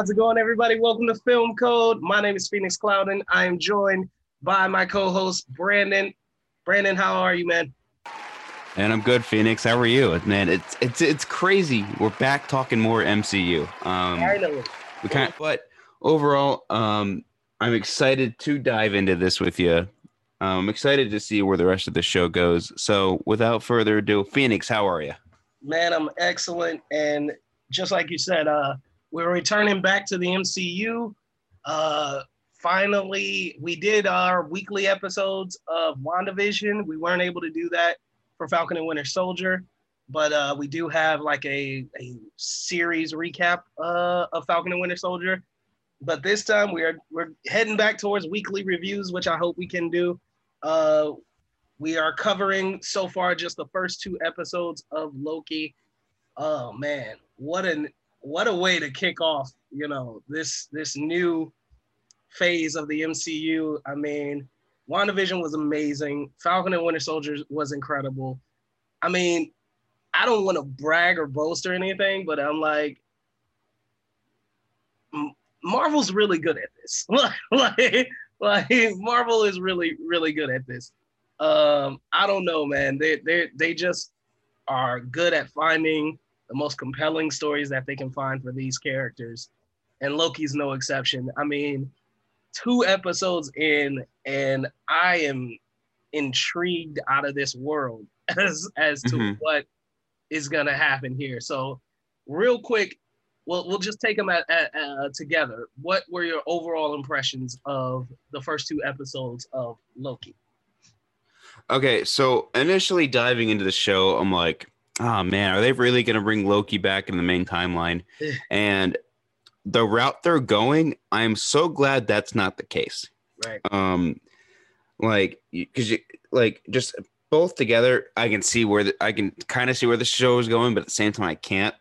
How's it going, everybody? Welcome to Film Code. My name is Phoenix Clouden. I am joined by my co-host Brandon. Brandon, how are you, man? And I'm good, Phoenix. How are you, man? It's it's it's crazy. We're back talking more MCU. Um, I know. we kind of, but overall, um, I'm excited to dive into this with you. I'm excited to see where the rest of the show goes. So, without further ado, Phoenix, how are you? Man, I'm excellent. And just like you said, uh, we're returning back to the MCU. Uh, finally, we did our weekly episodes of WandaVision. We weren't able to do that for Falcon and Winter Soldier, but uh, we do have like a, a series recap uh, of Falcon and Winter Soldier. But this time we're we're heading back towards weekly reviews, which I hope we can do. Uh, we are covering so far just the first two episodes of Loki. Oh man, what an what a way to kick off, you know, this this new phase of the MCU. I mean, WandaVision was amazing. Falcon and Winter Soldier was incredible. I mean, I don't want to brag or boast or anything, but I'm like, Marvel's really good at this. like, like Marvel is really, really good at this. Um, I don't know, man. They they they just are good at finding the most compelling stories that they can find for these characters. And Loki's no exception. I mean, two episodes in, and I am intrigued out of this world as as to mm-hmm. what is gonna happen here. So, real quick, we'll we'll just take them at, at uh, together. What were your overall impressions of the first two episodes of Loki? Okay, so initially diving into the show, I'm like, oh man, are they really going to bring Loki back in the main timeline? and the route they're going, I'm so glad that's not the case. Right. Um, like because you like just both together, I can see where the, I can kind of see where the show is going, but at the same time, I can't.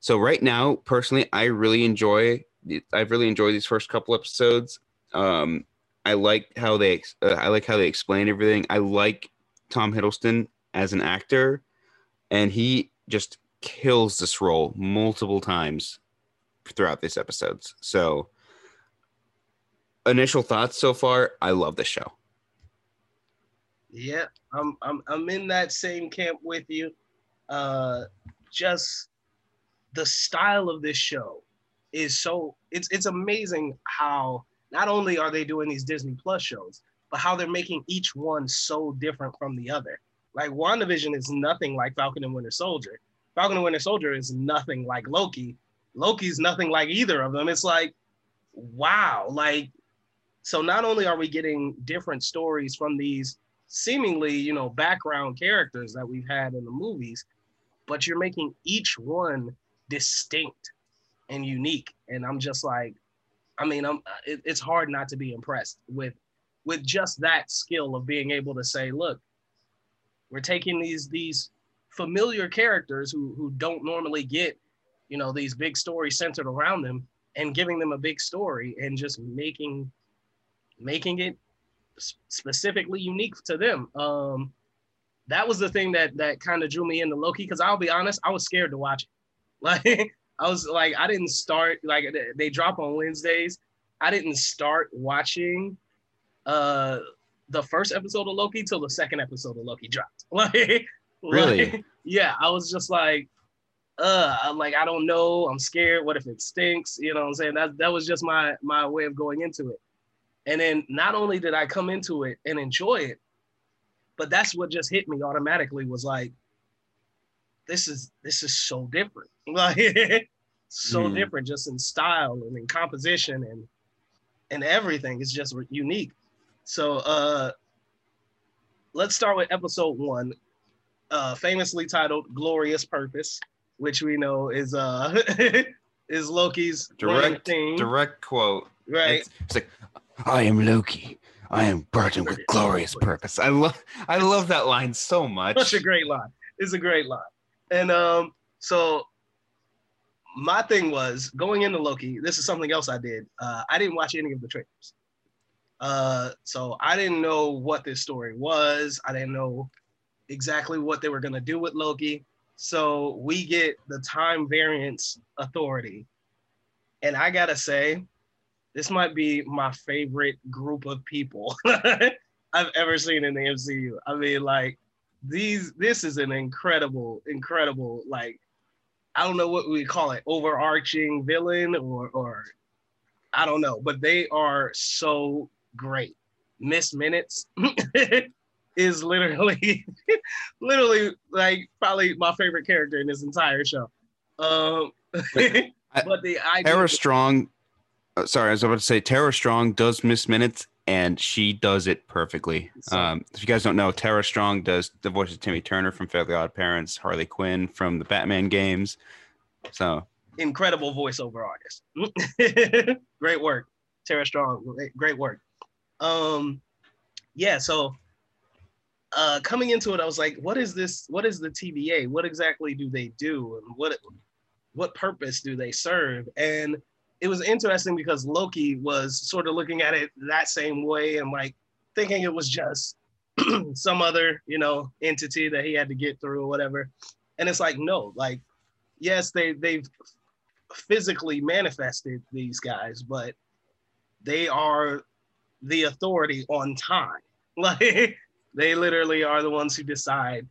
So right now, personally, I really enjoy. I've really enjoyed these first couple episodes. Um, I like how they. Uh, I like how they explain everything. I like Tom Hiddleston as an actor and he just kills this role multiple times throughout these episodes. So, initial thoughts so far, I love the show. Yeah, I'm I'm I'm in that same camp with you. Uh just the style of this show is so it's it's amazing how not only are they doing these Disney Plus shows, but how they're making each one so different from the other. Like WandaVision is nothing like Falcon and Winter Soldier. Falcon and Winter Soldier is nothing like Loki. Loki's nothing like either of them. It's like, wow. Like, so not only are we getting different stories from these seemingly, you know, background characters that we've had in the movies, but you're making each one distinct and unique. And I'm just like, I mean, I'm it, it's hard not to be impressed with with just that skill of being able to say, look, we're taking these these familiar characters who who don't normally get, you know, these big stories centered around them and giving them a big story and just making making it specifically unique to them. Um, that was the thing that that kind of drew me into Loki because I'll be honest, I was scared to watch it. Like I was like, I didn't start like they drop on Wednesdays. I didn't start watching uh the first episode of Loki till the second episode of Loki dropped. Like, really? Like, yeah, I was just like, uh, I'm like, I don't know. I'm scared. What if it stinks? You know what I'm saying? That that was just my my way of going into it. And then not only did I come into it and enjoy it, but that's what just hit me automatically was like, this is this is so different. Like so mm. different just in style and in composition and and everything. It's just unique. So uh, let's start with episode one, uh, famously titled "Glorious Purpose," which we know is uh is Loki's direct direct quote. Right. It's, it's like, "I am Loki. I am burdened with glorious purpose." I love I love that line so much. Such a great line. It's a great line. And um, so my thing was going into Loki. This is something else I did. Uh, I didn't watch any of the trailers. Uh, so I didn't know what this story was. I didn't know exactly what they were going to do with Loki. So we get the time variance authority And I gotta say, this might be my favorite group of people I've ever seen in the MCU. I mean, like these, this is an incredible, incredible, like I don't know what we call it, overarching villain or or I don't know, but they are so great. Miss Minutes is literally, literally like probably my favorite character in this entire show. Um, but the idea Tara Strong, uh, sorry, I was about to say Tara Strong does Miss Minutes and she does it perfectly. Um, if you guys don't know, Tara Strong does the voice of Timmy Turner from Fairly Odd Parents, Harley Quinn from the Batman games. So incredible voiceover artist. great work, Tara Strong. Great work. Um, yeah. So uh, coming into it, I was like, what is this? What is the TVA? What exactly do they do? And what what purpose do they serve? And it was interesting because Loki was sort of looking at it that same way and like thinking it was just some other, you know, entity that he had to get through or whatever. And it's like, no, like, yes, they they've physically manifested these guys, but they are the authority on time. Like they literally are the ones who decide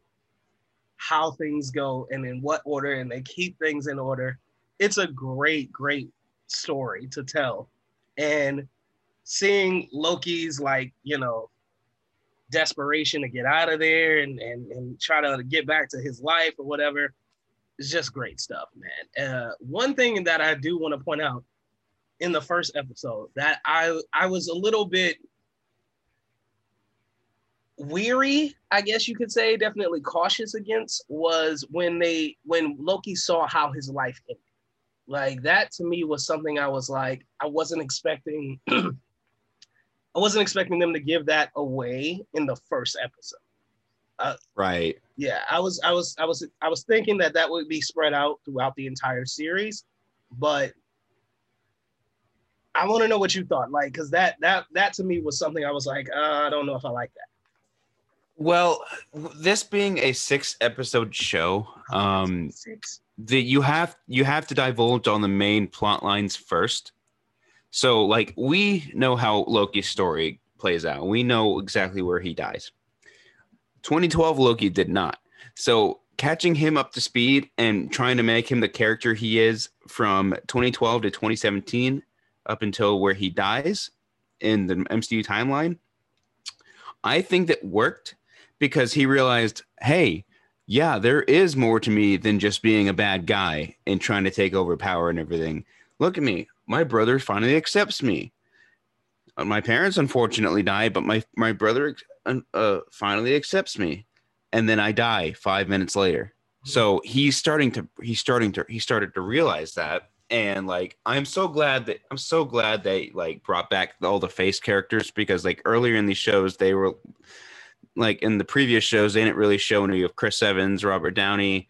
how things go and in what order, and they keep things in order. It's a great, great story to tell. And seeing Loki's like, you know, desperation to get out of there and, and, and try to get back to his life or whatever, it's just great stuff, man. Uh, one thing that I do want to point out in the first episode that I I was a little bit weary, I guess you could say, definitely cautious against was when they when Loki saw how his life ended. Like that to me was something I was like, I wasn't expecting I wasn't expecting them to give that away in the first episode. Uh, right. Yeah, I was I was I was I was thinking that that would be spread out throughout the entire series, but I want to know what you thought, like, because that that that to me was something I was like, uh, I don't know if I like that. Well, this being a six episode show, um, six. the you have you have to divulge on the main plot lines first. So, like, we know how Loki's story plays out. We know exactly where he dies. 2012 Loki did not. So, catching him up to speed and trying to make him the character he is from 2012 to 2017 up until where he dies in the MCU timeline, I think that worked because he realized, hey, yeah, there is more to me than just being a bad guy and trying to take over power and everything. Look at me. My brother finally accepts me. Uh, my parents unfortunately die, but my my brother uh, finally accepts me, and then I die five minutes later. So he's starting to he's starting to he started to realize that, and like I'm so glad that I'm so glad they like brought back all the face characters because like earlier in these shows they were like in the previous shows, they didn't really show any of Chris Evans, Robert Downey,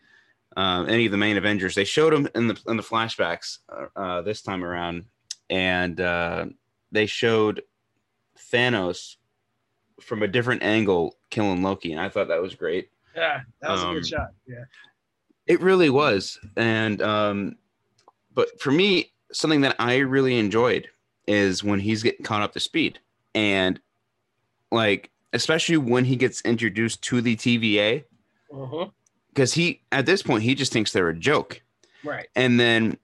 uh, any of the main Avengers. They showed them in the in the flashbacks uh, uh, this time around, and uh, they showed Thanos from a different angle killing Loki, and I thought that was great. Yeah, that was um, a good um, shot. Yeah, it really was, and um, but for me, something that I really enjoyed is when he's getting caught up to speed, and like especially when he gets introduced to the TVA. Because uh-huh. he, at this point, he just thinks they're a joke. Right. And then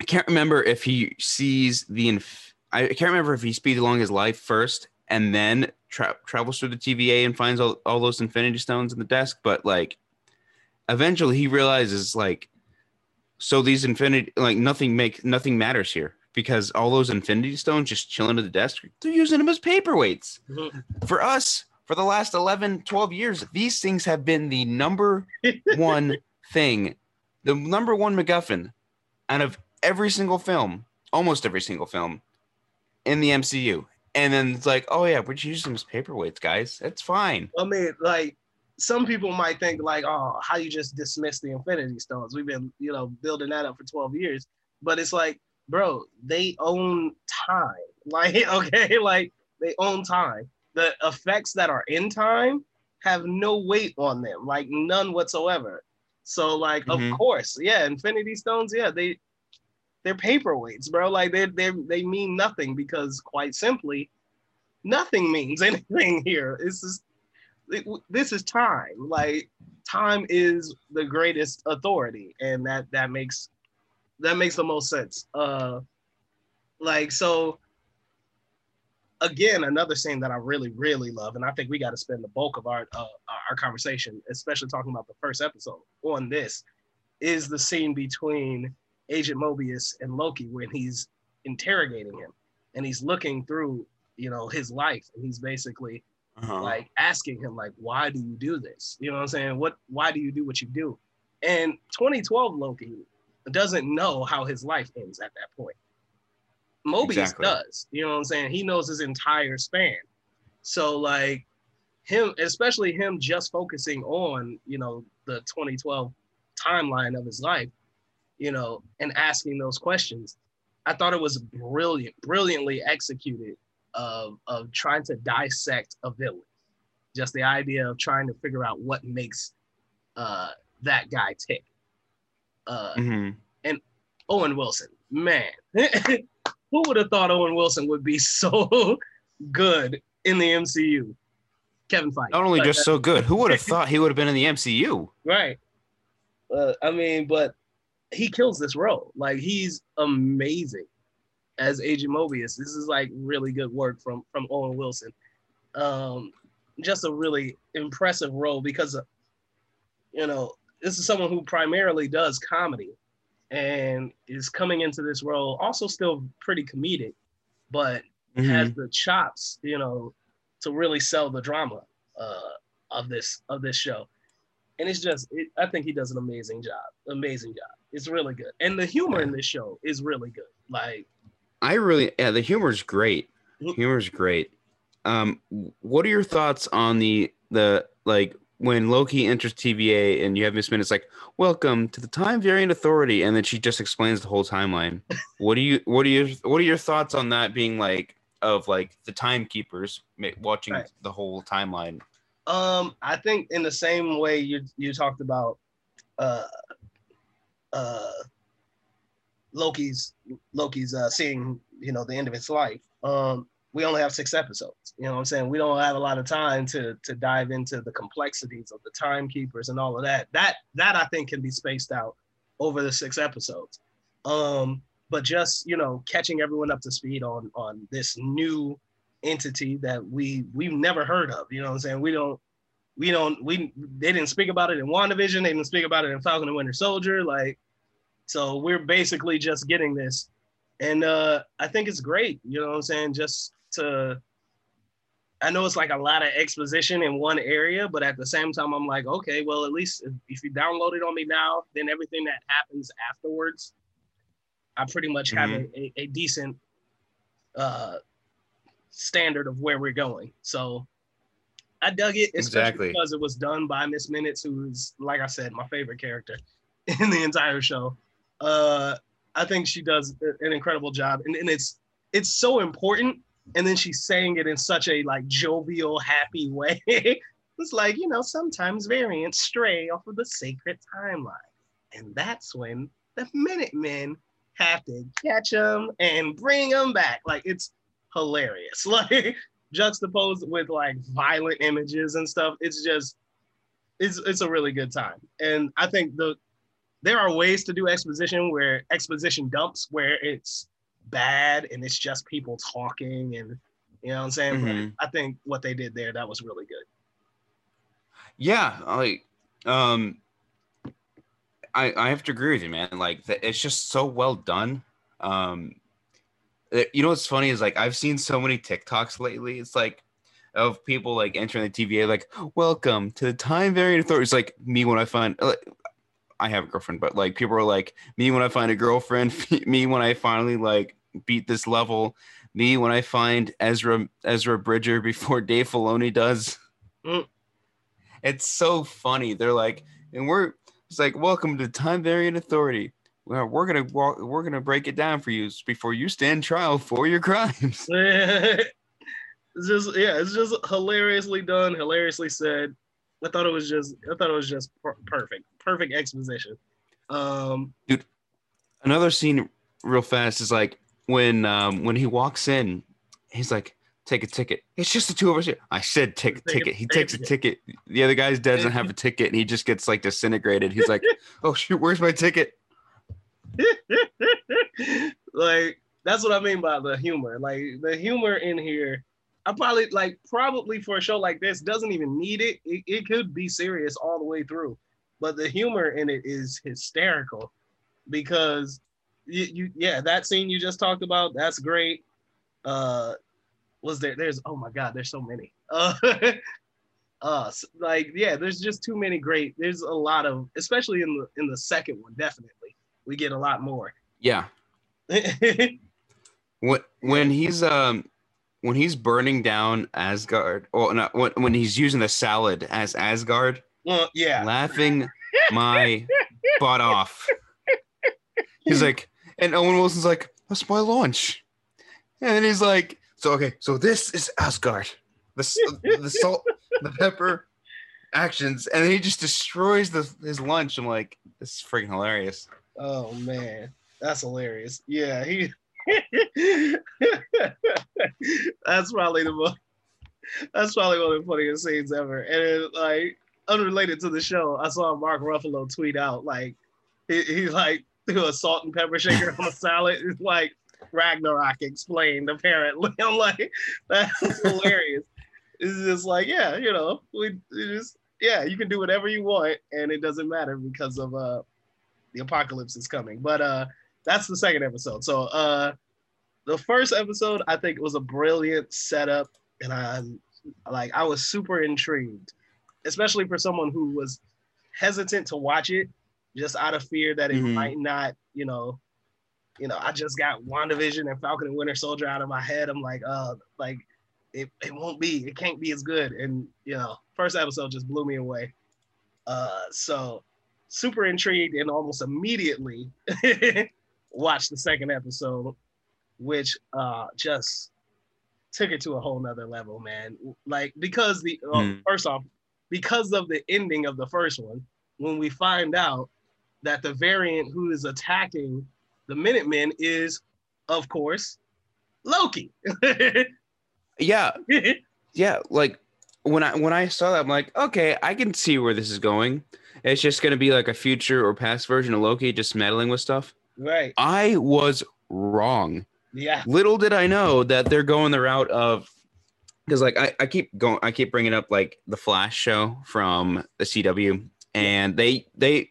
I can't remember if he sees the, inf- I can't remember if he speeds along his life first and then tra- travels through the TVA and finds all, all those Infinity Stones in the desk. But like, eventually he realizes, like, so these Infinity, like, nothing make nothing matters here because all those infinity stones just chilling at the desk, they're using them as paperweights. Mm-hmm. For us, for the last 11, 12 years, these things have been the number one thing, the number one MacGuffin out of every single film, almost every single film in the MCU. And then it's like, oh yeah, we're just using them as paperweights, guys. That's fine. I mean, like some people might think like, oh, how you just dismiss the Infinity Stones? We've been, you know, building that up for 12 years. But it's like bro, they own time. Like, okay, like they own time. The effects that are in time have no weight on them, like none whatsoever. So, like, mm-hmm. of course, yeah, Infinity Stones, yeah, they they're paperweights, bro. Like they they they mean nothing because quite simply, nothing means anything here. It's just this is time. Like time is the greatest authority, and that that makes that makes the most sense. Uh, like so. Again, another scene that I really, really love, and I think we got to spend the bulk of our uh, our conversation, especially talking about the first episode on this, is the scene between Agent Mobius and Loki when he's interrogating him and he's looking through, you know, his life and he's basically uh-huh. like asking him like, why do you do this? You know what I'm saying? What, why do you do what you do? And 2012 Loki doesn't know how his life ends at that point. Mobius exactly. does. You know what I'm saying? He knows his entire span. So like him, especially him just focusing on, you know, the 2012 timeline of his life, you know, and asking those questions. I thought it was brilliant, brilliantly executed of, of trying to dissect a villain. Just the idea of trying to figure out what makes uh, that guy tick. Uh, mm-hmm. And Owen Wilson, man, who would have thought Owen Wilson would be so good in the MCU? Kevin Feige. Not only just so good, who would have thought he would have been in the MCU? Right. Uh, I mean, but he kills this role. Like he's amazing as Agent Mobius. This is like really good work from from Owen Wilson. Um, just a really impressive role because, uh, you know, this is someone who primarily does comedy and is coming into this role also still pretty comedic, but mm-hmm. has the chops, you know, to really sell the drama uh, of this of this show and it's just it, i think he does an amazing job amazing job it's really good and the humor in this show is really good like i really yeah the humor is great. Humor is great. Um what are your thoughts on the the like when loki enters tva and you have miss minutes like welcome to the time variant authority and then she just explains the whole timeline. What do you what are your what are your thoughts on that being like of like the timekeepers watching right. the whole timeline? Um, I think in the same way you you talked about uh uh Loki's Loki's uh seeing, you know, the end of his life. Um, we only have six episodes. You know what I'm saying? We don't have a lot of time to to dive into the complexities of the timekeepers and all of that. That that I think can be spaced out over the six episodes. Um, but just you know, catching everyone up to speed on on this new entity that we we've never heard of. You know what I'm saying? We don't we don't we they didn't speak about it in WandaVision, they didn't speak about it in Falcon and Winter Soldier. Like, so we're basically just getting this. And uh I think it's great, you know what I'm saying? Just to I know it's like a lot of exposition in one area, but at the same time, I'm like, okay, well, at least if, if you download it on me now, then everything that happens afterwards, I pretty much have mm-hmm. a, a, decent uh standard of where we're going. So I dug it, especially exactly. because it was done by Miss Minutes, who's like I said, my favorite character in the entire show. Uh, I think she does an incredible job, and, and it's it's so important. And then she's saying it in such a like jovial, happy way. it's like you know, sometimes variants stray off of the sacred timeline, and that's when the Minutemen have to catch them and bring them back. Like it's hilarious. Like juxtaposed with like violent images and stuff. It's just it's it's a really good time. And I think the there are ways to do exposition where exposition dumps where it's bad and it's just people talking and you know what I'm saying? Mm-hmm. I think what they did there that was really good. Yeah, like um I I have to agree with you, man. Like it's just so well done. Um you know what's funny is like I've seen so many TikToks lately. It's like of people like entering the TVA, like "Welcome to the Time Variant Authority." It's like me when I find like, I have a girlfriend, but like people are like me when I find a girlfriend, me when I finally like beat this level, me when I find Ezra Ezra Bridger before Dave Filoni does. Mm. It's so funny. They're like, and we're it's like, "Welcome to Time Variant Authority." well, we're gonna walk, we're gonna break it down for you before you stand trial for your crimes. it's just yeah, it's just hilariously done, hilariously said. I thought it was just I thought it was just per- perfect, perfect exposition. Um, dude, another scene real fast is like when um when he walks in, he's like, take a ticket. It's just the two of us here. I said take a ticket. He take takes a ticket. The other guy doesn't have a ticket and he just gets like disintegrated. He's like, oh shoot, where's my ticket? like that's what I mean by the humor. Like the humor in here, I probably like probably for a show like this doesn't even need it. It, it could be serious all the way through, but the humor in it is hysterical because you, you yeah that scene you just talked about that's great. Uh, was there? There's oh my god, there's so many. Uh, uh like yeah, there's just too many great. There's a lot of especially in the in the second one definitely we get a lot more. Yeah. When when he's um when he's burning down Asgard, or when, when he's using the salad as Asgard, well, yeah. laughing my butt off. He's like, and Owen Wilson's like, that's my lunch. And he's like, so okay, so this is Asgard. The, the salt, the pepper actions, and he just destroys the, his lunch. I'm like, this is freaking hilarious. Oh man, that's hilarious. Yeah, he. that's probably the most. That's probably one of the funniest scenes ever. And it, like unrelated to the show, I saw Mark Ruffalo tweet out like he, he like threw a salt and pepper shaker on a salad. It's like Ragnarok explained apparently. I'm like that's hilarious. It's just like yeah, you know, we we just yeah, you can do whatever you want, and it doesn't matter because of uh the apocalypse is coming. But uh that's the second episode. So uh the first episode I think was a brilliant setup and I'm like I was super intrigued, especially for someone who was hesitant to watch it just out of fear that it Mhm. might not, you know, you know, I just got WandaVision and Falcon and Winter Soldier out of my head. I'm like, uh, like it, it won't be, it can't be as good. And you know, first episode just blew me away. Uh, so super intrigued and almost immediately watched the second episode, which uh just took it to a whole nother level, man. Like because the uh, Hmm. first off, because of the ending of the first one, when we find out that the variant who is attacking the Minutemen is, of course, Loki. Yeah, yeah. Like when I when I saw that, I'm like, okay, I can see where this is going. It's just gonna be like a future or past version of Loki just meddling with stuff. Right. I was wrong. Yeah. Little did I know that they're going the route of because like I, I keep going I keep bringing up like the Flash show from the CW and they they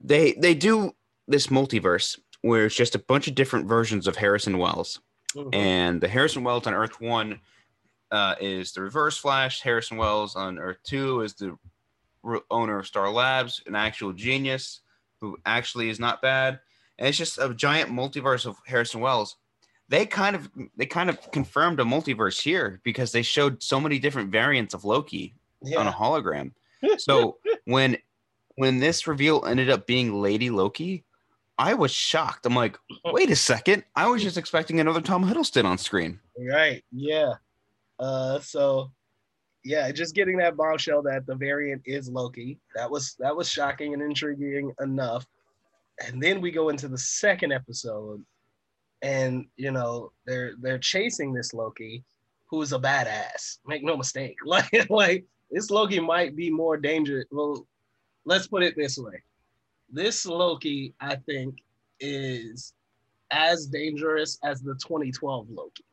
they they do this multiverse where it's just a bunch of different versions of Harrison Wells Mhm. and the Harrison Wells on Earth One uh, is the Reverse Flash. Harrison Wells on Earth Two is the re- owner of Star Labs, an actual genius who actually is not bad. And it's just a giant multiverse of Harrison Wells. They kind of they kind of confirmed a multiverse here because they showed so many different variants of Loki on a hologram. So when when this reveal ended up being Lady Loki, I was shocked. I'm like, wait a second. I was just expecting another Tom Hiddleston on screen. Right. Yeah. Uh so yeah, just getting that bombshell that the variant is Loki. That was that was shocking and intriguing enough. And then we go into the second episode and you know, they're they're chasing this Loki who's a badass. Make no mistake. Like like this Loki might be more dangerous. Well, let's put it this way. This Loki, I think, is as dangerous as the 2012 Loki.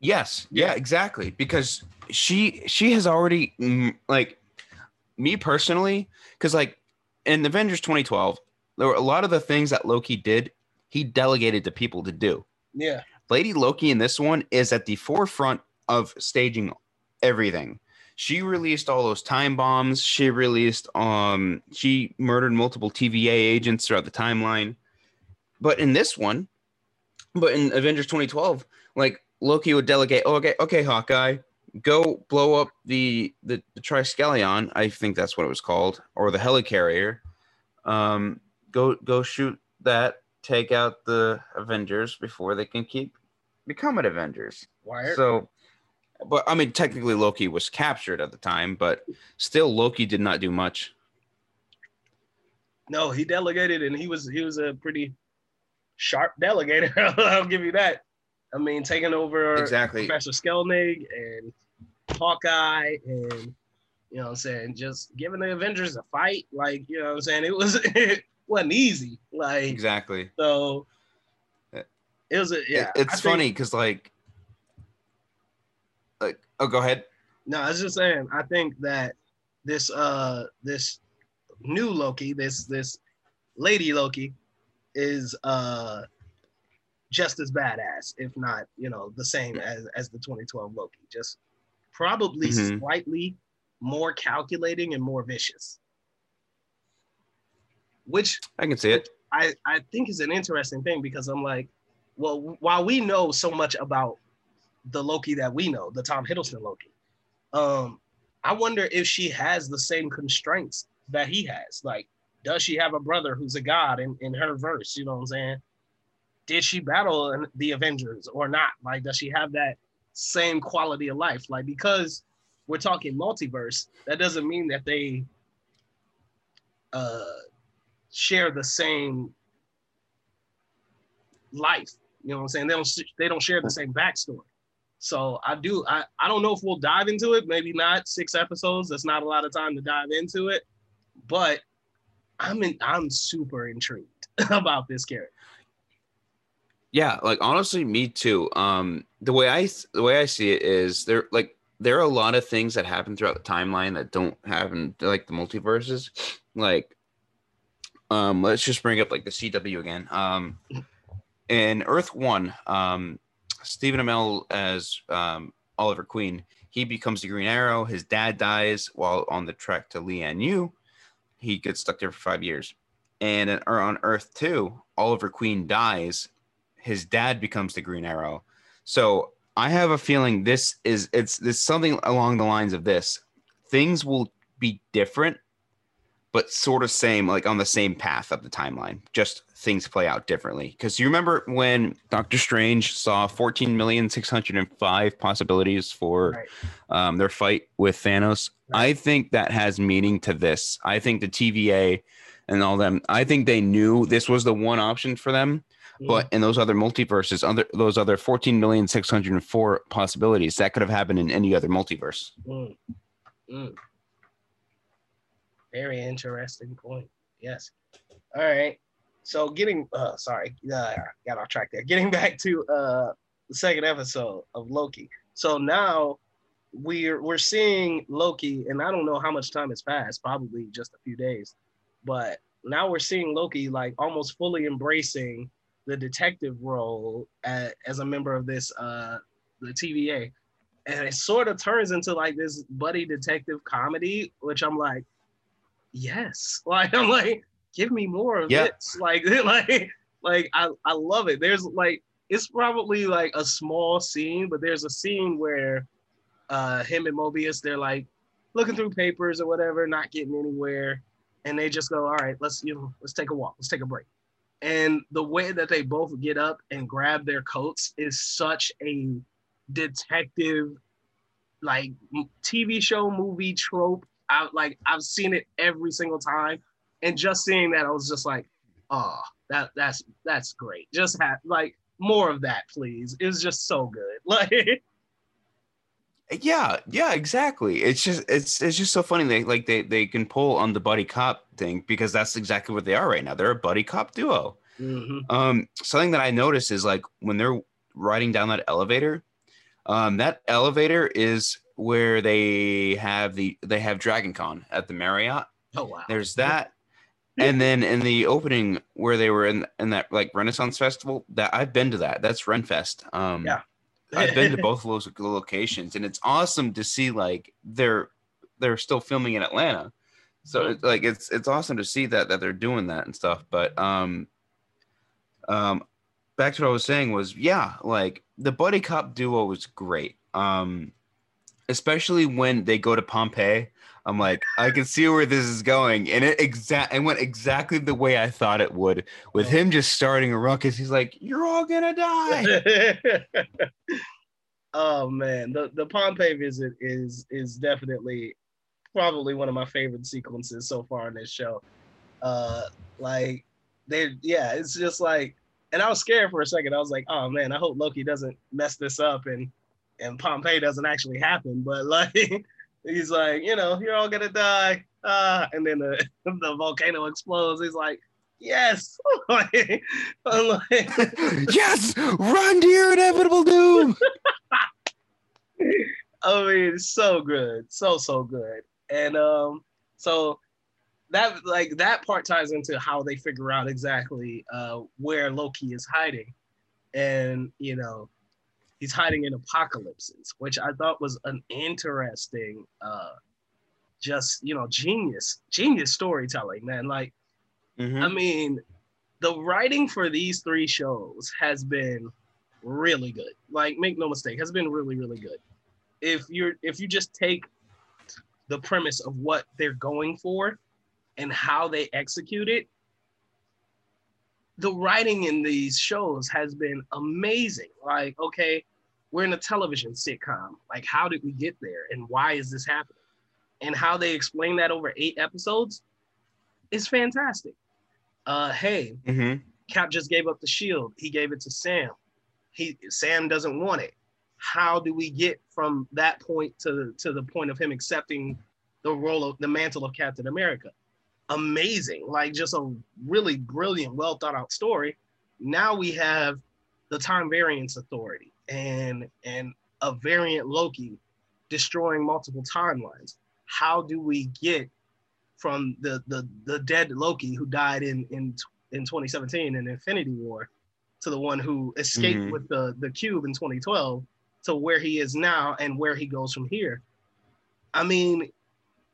Yes, yeah, exactly. Because she she has already mm, like me personally, because like in Avengers 2012, there were a lot of the things that Loki did, he delegated to people to do. Yeah. Lady Loki in this one is at the forefront of staging everything. She released all those time bombs. She released um she murdered multiple TVA agents throughout the timeline. But in this one, but in Avengers 2012, like Loki would delegate, oh, okay, okay, Hawkeye, go blow up the the, the Triskelion, I think that's what it was called, or the helicarrier. Um, go go shoot that, take out the Avengers before they can keep becoming Avengers. Why? So, but I mean, technically Loki was captured at the time, but still Loki did not do much. no, he delegated and he was he was a pretty sharp delegator. I'll give you that. I mean, taking over Exactly. Professor Selvig and Hawkeye and you know what I'm saying, just giving the Avengers a fight. Like, you know what I'm saying? It was it wasn't easy. Like Exactly. so it was a yeah. It- it's I funny because like, like oh, go ahead. No, I was just saying, I think that this uh this new Loki, this this lady Loki, is uh just as badass, if not, you know, the same as as the 2012 Loki. Just probably Mhm. slightly more calculating and more vicious. Which I can see it. I, I think is an interesting thing because I'm like, well, while we know so much about the Loki that we know, the Tom Hiddleston Loki, um, I wonder if she has the same constraints that he has. Like, does she have a brother who's a god in, in her verse? You know what I'm saying? Did she battle the Avengers or not? Like, does she have that same quality of life? Like, because we're talking multiverse, that doesn't mean that they uh share the same life. You know what I'm saying? They don't they don't share the same backstory. So I do I, I don't know if we'll dive into it, maybe not six episodes. That's not a lot of time to dive into it. But I'm in I'm super intrigued about this character. Yeah, like honestly, me too. Um, the way I the way I see it is there like there are a lot of things that happen throughout the timeline that don't happen like the multiverses. Like, um, let's just bring up like the CW again. Um, in Earth One, um, Stephen Amell as um Oliver Queen, he becomes the Green Arrow. His dad dies while on the trek to Lian Yu. He gets stuck there for five years. And in- or on Earth Two, Oliver Queen dies his dad becomes the Green Arrow. So I have a feeling this is it's this something along the lines of this. Things will be different, but sort of same, like on the same path of the timeline. Just things play out differently. Because you remember when Doctor Strange saw 14,605 possibilities for Right. um, their fight with Thanos. Right. I think that has meaning to this. I think the TVA and all them, I think they knew this was the one option for them. But in those other multiverses, other those other 14,604 possibilities, that could have happened in any other multiverse. Mm. Mm. Very interesting point. Yes. All right. So getting uh sorry, uh, got off track there. Getting back to uh the second episode of Loki. So now we're we're seeing Loki, and I don't know how much time has passed, probably just a few days, but now we're seeing Loki like almost fully embracing the detective role as, as a member of this uh the TVA and it sort of turns into like this buddy detective comedy, which I'm like, yes, like I'm like, give me more of Yeah. this, like, like, like I, I love it. There's like, it's probably like a small scene, but there's a scene where uh him and Mobius, they're like looking through papers or whatever, not getting anywhere, and they just go, all right, let's you know, let's take a walk, let's take a break. And the way that they both get up and grab their coats is such a detective like TV show movie trope. I like I've seen it every single time, and just seeing that, I was just like, oh, that that's that's great. Just have like more of that, please. It was just so good. Like, Yeah, yeah, exactly. It's just it's it's just so funny they like they they can pull on the buddy cop thing because that's exactly what they are right now. They're a buddy cop duo. mhm. Um, something that I noticed is like when they're riding down that elevator, um, that elevator is where they have the they have Dragon Con at the Marriott. oh wow, There's that. And then in the opening where they were in in that like Renaissance Festival, that I've been to that. That's Renfest. Um Yeah. I've been to both of those locations and it's awesome to see like they're they're still filming in Atlanta. So Mhm. it's like it's it's awesome to see that that they're doing that and stuff. But um um back to what I was saying was yeah, like the buddy cop duo was great. Um especially when they go to Pompeii. I'm like, I can see where this is going. And it exact it went exactly the way I thought it would with him just starting a ruckus. He's like, You're all gonna die. oh man, the the Pompeii visit is is definitely probably one of my favorite sequences so far in this show. Uh, like they, yeah, it's just like and I was scared for a second. I was like, oh man, I hope Loki doesn't mess this up and and Pompeii doesn't actually happen. But like he's like, you know, you're all gonna die. Uh, and then the, the volcano explodes. He's like, yes. like, like, yes, run to your inevitable doom. I mean, so good, so so good, and um, so that like that part ties into how they figure out exactly uh where Loki is hiding, and you know, he's hiding in apocalypses, which I thought was an interesting, uh, just you know, genius, genius storytelling, man. Like, mm-hmm. I mean, the writing for these three shows has been really good. Like, make no mistake, has been really, really good if you're if you just take the premise of what they're going for and how they execute it the writing in these shows has been amazing. Like okay we're in a television sitcom. Like how did we get there and why is this happening? And how they explain that over eight episodes is fantastic. Uh hey mm-hmm. cap just gave up the shield. He gave it to sam. He sam doesn't want it how do we get from that point to, to the point of him accepting the role of the mantle of Captain America? Amazing, like just a really brilliant, well thought out story. Now we have the time variance authority and and a variant Loki destroying multiple timelines. How do we get from the the the dead Loki who died in in in 2017 in Infinity War to the one who escaped mm-hmm. with the the cube in 2012 to where he is now and where he goes from here. I mean,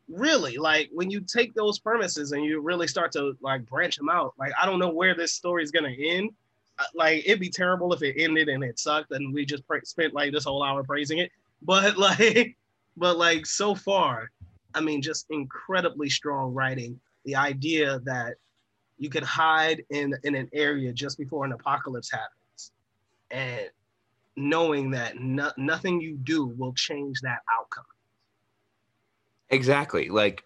really, like when you take those premises and you really start to like branch them out, like I don't know where this story is gonna end. Uh, like it'd be terrible if it ended and it sucked and we just spent like this whole hour praising it. But like, but like so far, I mean, just incredibly strong writing. The idea that you could hide in in an area just before an apocalypse happens, and knowing that no, nothing you do will change that outcome. Exactly. Like,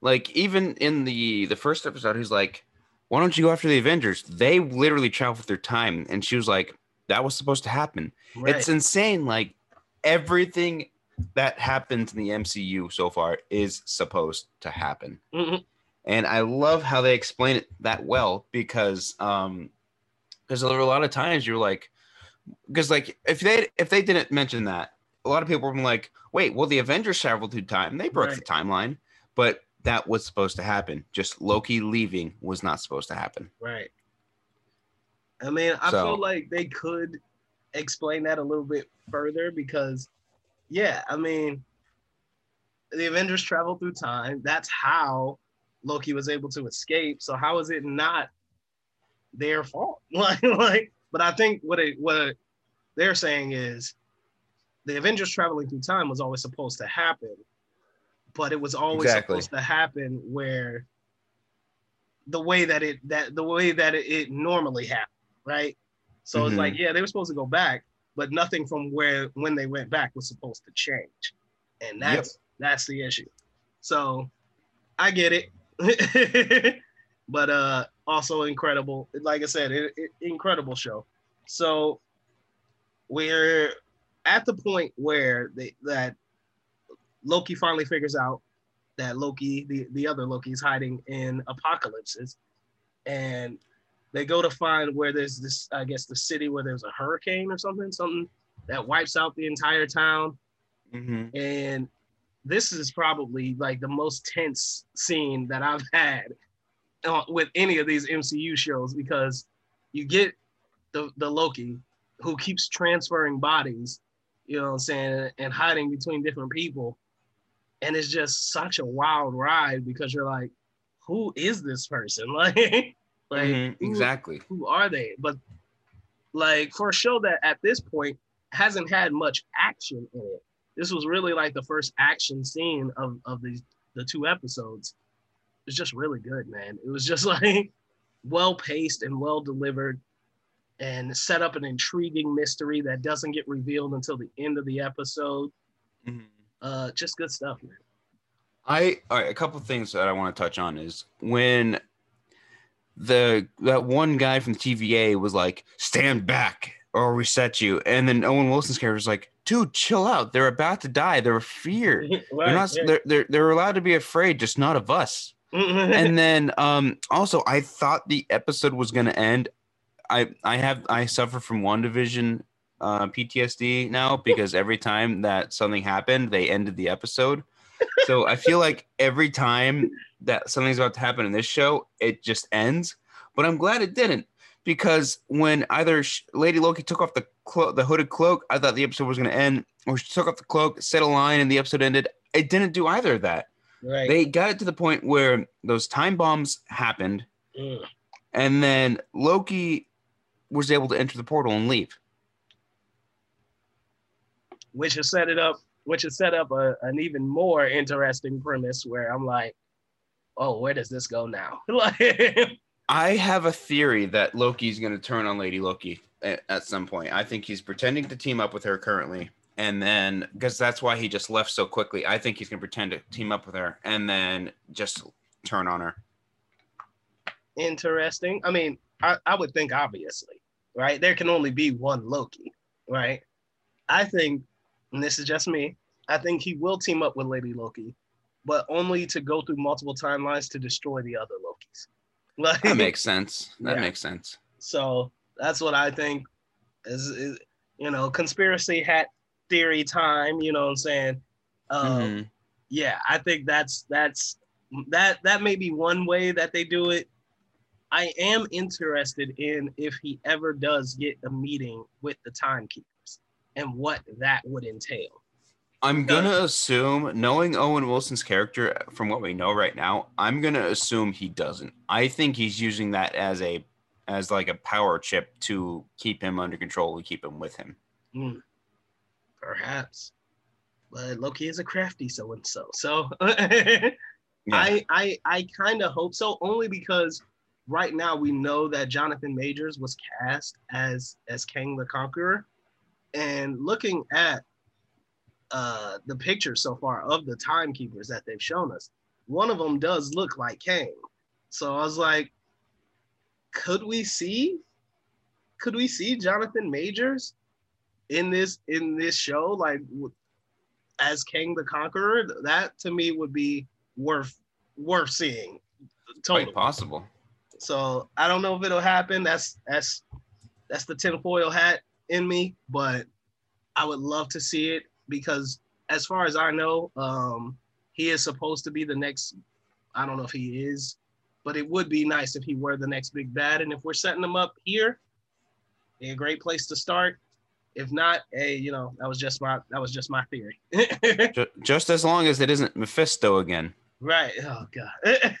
like even in the the first episode, he's like, "Why don't you go after the Avengers?" They literally travel through time, and she was like, "That was supposed to happen." Right. It's insane. Like everything that happens in the MCU so far is supposed to happen. Mm-hmm. And I love how they explain it that well because um because there were a lot of times you're like, because like if they if they didn't mention that, a lot of people were like, "Wait, well, the Avengers traveled through time. They broke right. the timeline." But that was supposed to happen. Just Loki leaving was not supposed to happen. Right. I mean, I so, feel like they could explain that a little bit further because, yeah, I mean, the Avengers travel through time. That's how Loki was able to escape. So how is it not their fault? Like, like but I think what it what they're saying is the Avengers traveling through time was always supposed to happen, but it was always exactly. supposed to happen where the way that it that the way that it, it normally happened, right? So mm-hmm. it's like, yeah, they were supposed to go back, but nothing from where when they went back was supposed to change. And that's yep. that's the issue. So I get it. but uh also incredible. Like I said, it, it, incredible show. So we're at the point where they, that Loki finally figures out that Loki, the, the other Loki, is hiding in apocalypses, and they go to find where there's this, I guess, the city where there's a hurricane or something, something that wipes out the entire town, mm-hmm. and this is probably like the most tense scene that I've had uh, with any of these MCU shows because you get the the Loki who keeps transferring bodies, you know what I'm saying, and hiding between different people. And it's just such a wild ride because you're like, who is this person? Like, like mm-hmm, exactly. Who, who are they? But like for a show that at this point hasn't had much action in it, this was really like the first action scene of, of the, the two episodes was just really good, man. It was just like well paced and well delivered and set up an intriguing mystery that doesn't get revealed until the end of the episode. Mm-hmm. Uh, just good stuff, man. I all right, a couple things that I want to touch on is when the that one guy from the TVA was like, "Stand back, or reset you," and then Owen Wilson's character was like, "Dude, chill out. They're about to die. They're fear. Right, They're not. yeah. They're, they're they're allowed to be afraid, just not of us." and then um also I thought the episode was gonna end. I I have I suffer from WandaVision uh PTSD now because every time that something happened, they ended the episode. So I feel like every time that something's about to happen in this show, it just ends. But I'm glad it didn't because when either Lady Loki took off the clo- the hooded cloak, I thought the episode was going to end, or she took off the cloak, said a line, and the episode ended. It didn't do either of that right. they got it to the point where those time bombs happened Mm. and then loki was able to enter the portal and leave which has set it up, which has set up a, an even more interesting premise where I'm like, oh, where does this go now? i have a theory that loki's going to turn on lady loki at, at some point i think he's pretending to team up with her currently and then because that's why he just left so quickly i think he's going to pretend to team up with her and then just turn on her interesting. I mean, I, I would think obviously, right? There can only be one Loki, right? I think, and this is just me, I think he will team up with Lady Loki, but only to go through multiple timelines to destroy the other Lokis. Like, that makes sense that Yeah. makes sense So that's what I think is, is you know, conspiracy hat theory time, you know what I'm saying? Um, Mhm. yeah, I think that's that's that that may be one way that they do it. I am interested in if he ever does get a meeting with the timekeepers and what that would entail. I'm gonna assume, knowing Owen Wilson's character from what we know right now, I'm gonna assume he doesn't. I think he's using that as a as like a power chip to keep him under control and keep him with him. Hmm. Perhaps. But Loki is a crafty so and so. So. I I I kind of hope so, only because right now we know that Jonathan Majors was cast as as Kang the Conqueror, and looking at uh the pictures so far of the timekeepers that they've shown us, one of them does look like Kang. So I was like, could we see? Could we see Jonathan Majors in this in this show like as Kang the Conqueror? That to me would be worth worth seeing. Totally. Quite possible. So I don't know if it'll happen. That's that's that's the tinfoil hat in me, but I would love to see it because as far as I know, um, he is supposed to be the next. I don't know if he is, but it would be nice if he were the next big bad. And if we're setting him up here, a great place to start. If not, hey, you know, that was just my that was just my theory. Just as long as it isn't Mephisto again. right. Oh God.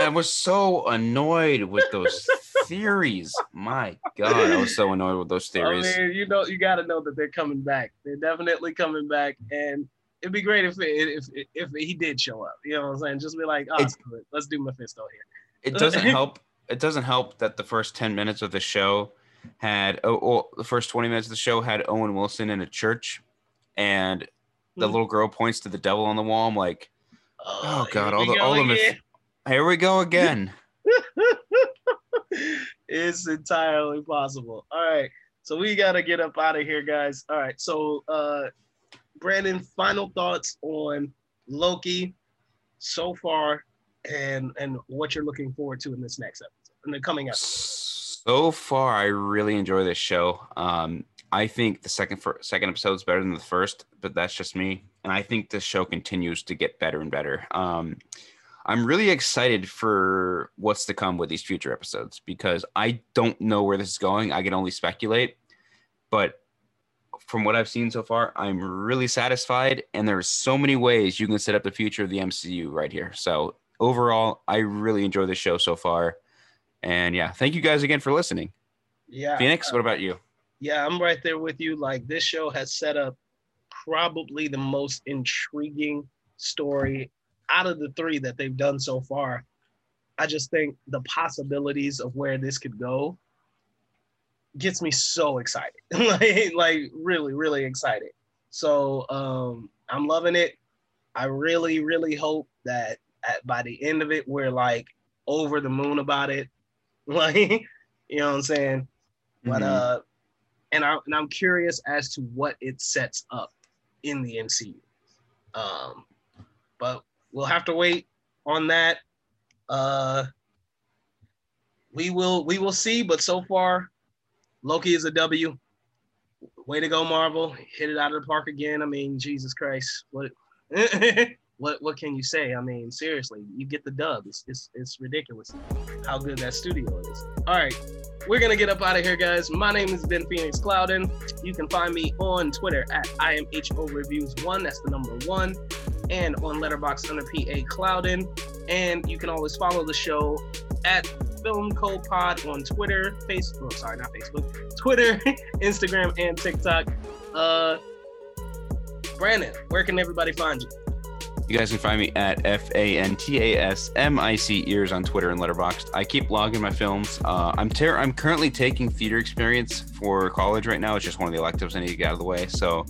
I was so annoyed with those theories. My God, I was so annoyed with those theories. I mean, you know, you got to know that they're coming back. They're definitely coming back, and it'd be great if if if, if he did show up. You know what I'm saying? Just be like, oh, it. let's do Mephisto here. it doesn't help. It doesn't help that the first ten minutes of the show had oh, oh the first twenty minutes of the show had Owen Wilson in a church, and the Hmm. little girl points to the devil on the wall. I'm like, Oh, here God, all the- all the again. here we go again. it's entirely possible. All right, so we gotta get up out of here, guys. All right, so uh, Brandon, final thoughts on Loki so far, and and what you're looking forward to in this next episode, in the coming episode. So far, I really enjoy this show. Um, I think the second fir- second episode is better than the first, but that's just me. And I think the show continues to get better and better. Um, I'm really excited for what's to come with these future episodes because I don't know where this is going. I can only speculate, but from what I've seen so far, I'm really satisfied. And there are so many ways you can set up the future of the MCU right here. So overall, I really enjoy this show so far. And yeah, thank you guys again for listening. Yeah, Phoenix, what about you? Yeah, I'm right there with you. Like this show has set up probably the most intriguing story out of the three that they've done so far. I just think the possibilities of where this could go gets me so excited. like, like really, really excited. So um I'm loving it. I really, really hope that at, by the end of it, we're like over the moon about it. Like, you know what I'm saying? But Mhm. uh, and I and I'm curious as to what it sets up in the MCU. Um, but we'll have to wait on that. Uh, we will we will see. But so far, Loki is a W. Way to go, Marvel! Hit it out of the park again. I mean, Jesus Christ, what what what can you say? I mean, seriously, you get the dub. It's it's, it's ridiculous how good that studio is. All right, we're gonna get up out of here, guys. My name is Ben Phoenix Clouden. You can find me on Twitter at IamHO Reviews One. That's the number one, and on Letterboxd under PA Clouden. And you can always follow the show at Film Co Pod on Twitter, Facebook. Sorry, not Facebook. Twitter, Instagram, and TikTok. Uh, Brandon, where can everybody find you? You guys can find me at F A N T A S M I C ears on Twitter and Letterboxd. I keep logging my films. Uh, I'm ter- I'm currently taking theater experience for college right now. It's just one of the electives I need to get out of the way. So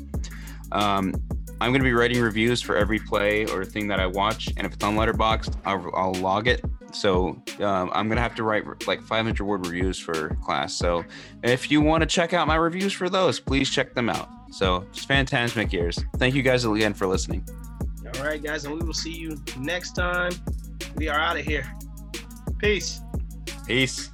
um, I'm going to be writing reviews for every play or thing that I watch, and if it's on Letterboxd, I'll, I'll log it. So um, I'm going to have to write like 500 word reviews for class. So if you want to check out my reviews for those, please check them out. So it's Phantasmic Ears. Thank you guys again for listening. All right, guys, and we will see you next time. We are out of here. Peace. Peace.